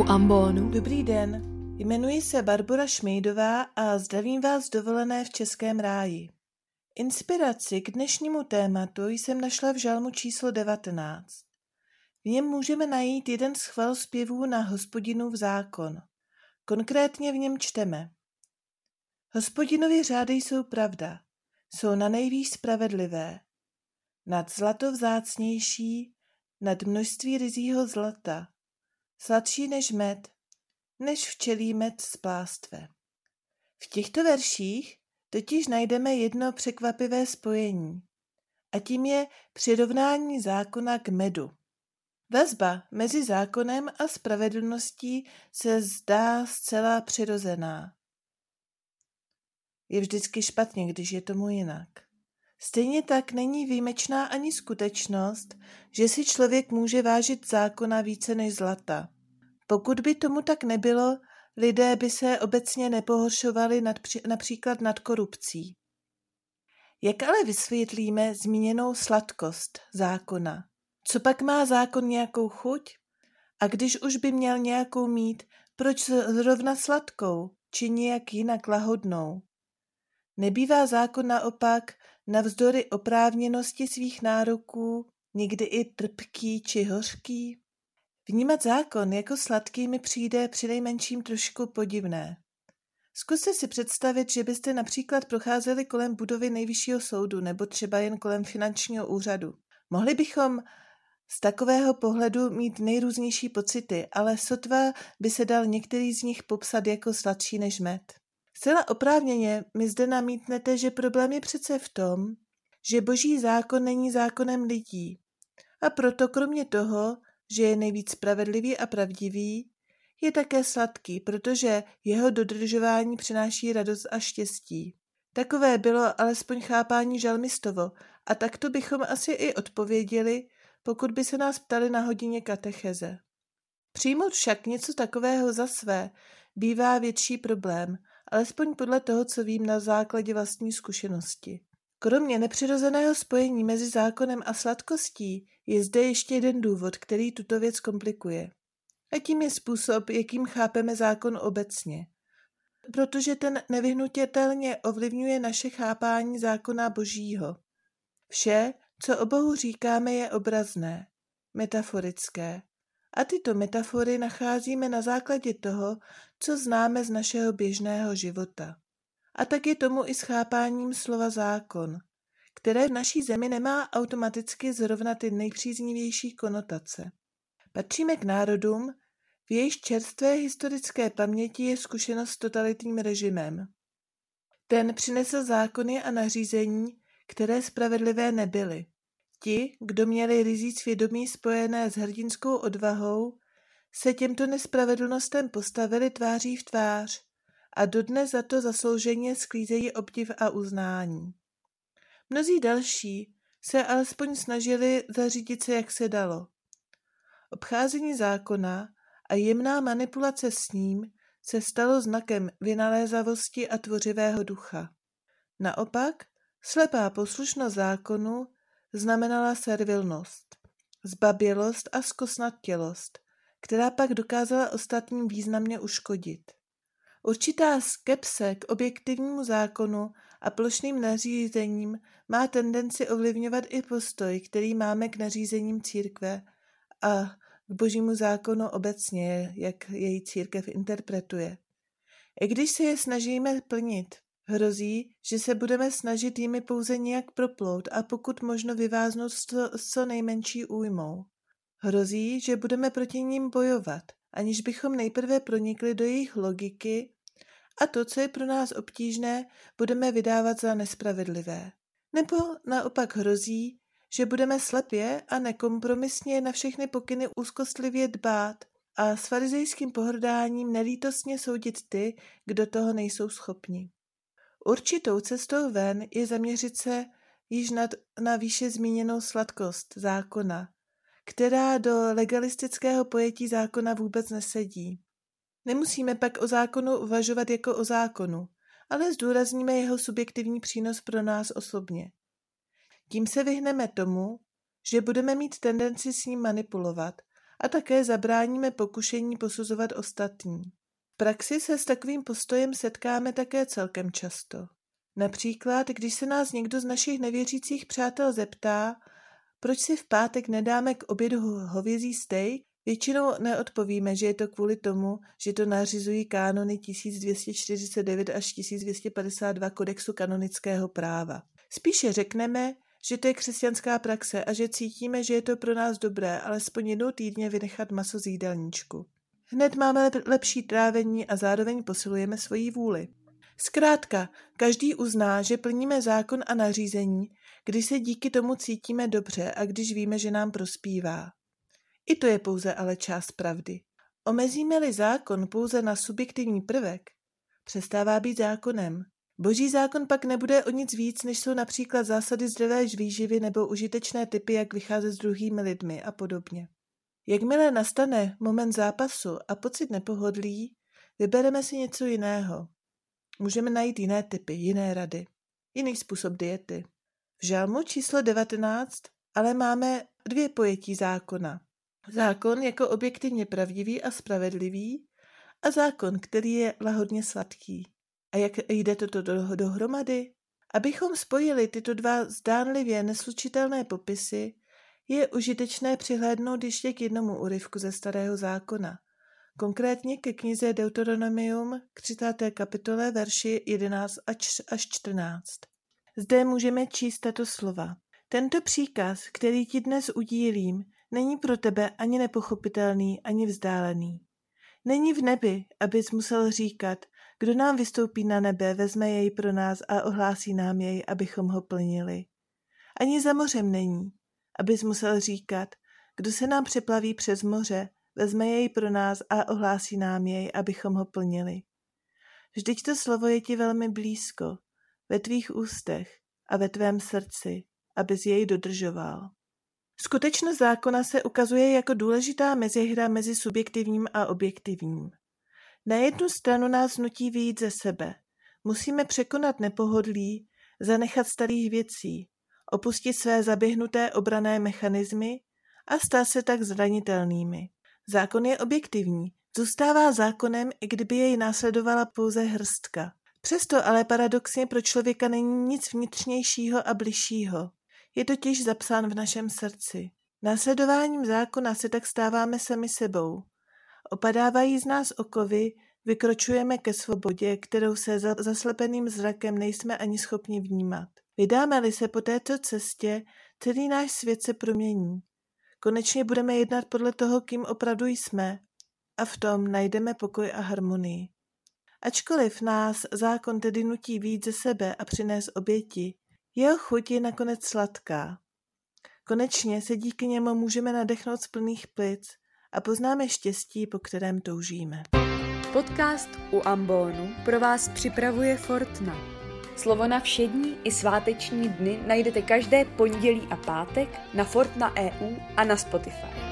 u Ambonu. Dobrý den, jmenuji se Barbara Šmejdová a zdravím vás dovolené v Českém ráji. Inspiraci k dnešnímu tématu jsem našla v žalmu číslo 19. V něm můžeme najít jeden z chvalspěvů na hospodinu v zákon. Konkrétně v něm čteme. Hospodinovi řády jsou pravda, jsou na nejvýš spravedlivé, nad zlato vzácnější, nad množství rizího zlata, sladší než med, než včelí med z plástve. V těchto verších totiž najdeme jedno překvapivé spojení, a tím je přirovnání zákona k medu. Vazba mezi zákonem a spravedlností se zdá zcela přirozená. Je vždycky špatně, když je tomu jinak. Stejně tak není výjimečná ani skutečnost, že si člověk může vážit zákona více než zlata. Pokud by tomu tak nebylo, lidé by se obecně nepohoršovali nad, například nad korupcí. Jak ale vysvětlíme zmíněnou sladkost zákona? Co pak má zákon nějakou chuť? A když už by měl nějakou mít, proč zrovna sladkou, či nějak jinak lahodnou? Nebývá zákon naopak navzdory oprávněnosti svých nároků někdy i trpký či hořký? Vnímat zákon jako sladký mi přijde přinejmenším trošku podivné. Zkuste si představit, že byste například procházeli kolem budovy nejvyššího soudu nebo třeba jen kolem finančního úřadu. Mohli bychom z takového pohledu mít nejrůznější pocity, ale sotva by se dal některý z nich popsat jako sladší než med. Zcela oprávněně mi zde namítnete, že problém je přece v tom, že boží zákon není zákonem lidí. A proto kromě toho, že je nejvíc spravedlivý a pravdivý, je také sladký, protože jeho dodržování přináší radost a štěstí. Takové bylo alespoň chápání žalmistovo a takto bychom asi i odpověděli, pokud by se nás ptali na hodině katecheze. Přijmout však něco takového za své bývá větší problém, alespoň podle toho, co vím na základě vlastní zkušenosti. Kromě nepřirozeného spojení mezi zákonem a sladkostí je zde ještě jeden důvod, který tuto věc komplikuje. A tím je způsob, jakým chápeme zákon obecně. Protože ten nevyhnutelně ovlivňuje naše chápání zákona božího. Vše, co o Bohu říkáme, je obrazné, metaforické. A tyto metafory nacházíme na základě toho, co známe z našeho běžného života. A tak je tomu i s chápáním slova zákon, které v naší zemi nemá automaticky zrovna ty nejpříznivější konotace. Patříme k národům, v jejich čerstvé historické paměti je zkušenost s totalitním režimem. Ten přinesl zákony a nařízení, které spravedlivé nebyly. Ti, kdo měli rizí svědomí spojené s hrdinskou odvahou, se těmto nespravedlnostem postavili tváří v tvář a dodnes za to zaslouženě sklízejí obdiv a uznání. Mnozí další se alespoň snažili zařídit se, jak se dalo. Obcházení zákona a jemná manipulace s ním se stalo znakem vynalézavosti a tvořivého ducha. Naopak, slepá poslušnost zákonu znamenala servilnost, zbabělost a zkosnatělost, která pak dokázala ostatním významně uškodit. Určitá skepse k objektivnímu zákonu a plošným nařízením má tendenci ovlivňovat i postoj, který máme k nařízením církve a k božímu zákonu obecně, jak její církev interpretuje. I když se je snažíme plnit, hrozí, že se budeme snažit jimi pouze nějak proplout a pokud možno vyváznout s co, s co nejmenší újmou. Hrozí, že budeme proti ním bojovat, aniž bychom nejprve pronikli do jejich logiky a to, co je pro nás obtížné, budeme vydávat za nespravedlivé. Nebo naopak hrozí, že budeme slepě a nekompromisně na všechny pokyny úzkostlivě dbát a s farizejským pohrdáním nelítostně soudit ty, kdo toho nejsou schopni. Určitou cestou ven je zaměřit se již nad, na výše zmíněnou sladkost zákona, která do legalistického pojetí zákona vůbec nesedí. Nemusíme pak o zákonu uvažovat jako o zákonu, ale zdůrazníme jeho subjektivní přínos pro nás osobně. Tím se vyhneme tomu, že budeme mít tendenci s ním manipulovat a také zabráníme pokušení posuzovat ostatní. Praxi se s takovým postojem setkáme také celkem často. Například, když se nás někdo z našich nevěřících přátel zeptá, proč si v pátek nedáme k obědu hovězí steak, většinou neodpovíme, že je to kvůli tomu, že to nařizují kánony 1249 až 1252 kodexu kanonického práva. Spíše řekneme, že to je křesťanská praxe a že cítíme, že je to pro nás dobré alespoň jednou týdně vynechat maso z jídelníčku. Hned máme lepší trávení a zároveň posilujeme svoji vůli. Zkrátka, každý uzná, že plníme zákon a nařízení, když se díky tomu cítíme dobře a když víme, že nám prospívá. I to je pouze ale část pravdy. Omezíme-li zákon pouze na subjektivní prvek, přestává být zákonem. Boží zákon pak nebude o nic víc, než jsou například zásady zdravé výživy nebo užitečné typy, jak vycházet s druhými lidmi a podobně. Jakmile nastane moment zápasu a pocit nepohodlí, vybereme si něco jiného. Můžeme najít jiné typy, jiné rady, jiný způsob diety. V žalmu číslo 19 ale máme dvě pojetí zákona. Zákon jako objektivně pravdivý a spravedlivý a zákon, který je lahodně sladký. A jak jde toto do, dohromady? Abychom spojili tyto dva zdánlivě neslučitelné popisy, je užitečné přihlédnout ještě k jednomu úryvku ze Starého zákona, konkrétně ke knize Deuteronomium k 30. kapitole verši 11 až 14. Zde můžeme číst tato slova. Tento příkaz, který ti dnes udílím, není pro tebe ani nepochopitelný, ani vzdálený. Není v nebi, abys musel říkat, kdo nám vystoupí na nebe, vezme jej pro nás a ohlásí nám jej, abychom ho plnili. Ani za mořem není, abys musel říkat, kdo se nám přeplaví přes moře, vezme jej pro nás a ohlásí nám jej, abychom ho plnili. Vždyť to slovo je ti velmi blízko, ve tvých ústech a ve tvém srdci, abys jej dodržoval. Skutečnost zákona se ukazuje jako důležitá mezihra mezi subjektivním a objektivním. Na jednu stranu nás nutí vyjít ze sebe. Musíme překonat nepohodlí, zanechat starých věcí, opustit své zaběhnuté obrané mechanismy a stát se tak zranitelnými. Zákon je objektivní, zůstává zákonem, i kdyby jej následovala pouze hrstka. Přesto ale paradoxně pro člověka není nic vnitřnějšího a bližšího. Je totiž zapsán v našem srdci. Následováním zákona se tak stáváme sami sebou. Opadávají z nás okovy, vykročujeme ke svobodě, kterou se za zaslepeným zrakem nejsme ani schopni vnímat. Vydáme-li se po této cestě, celý náš svět se promění. Konečně budeme jednat podle toho, kým opravdu jsme a v tom najdeme pokoj a harmonii. Ačkoliv nás zákon tedy nutí víc ze sebe a přinést oběti, jeho chuť je nakonec sladká. Konečně se díky němu můžeme nadechnout z plných plic a poznáme štěstí, po kterém toužíme. Podcast u Ambonu pro vás připravuje Fortna. Slovo na všední i sváteční dny najdete každé pondělí a pátek na Fortna EU a na Spotify.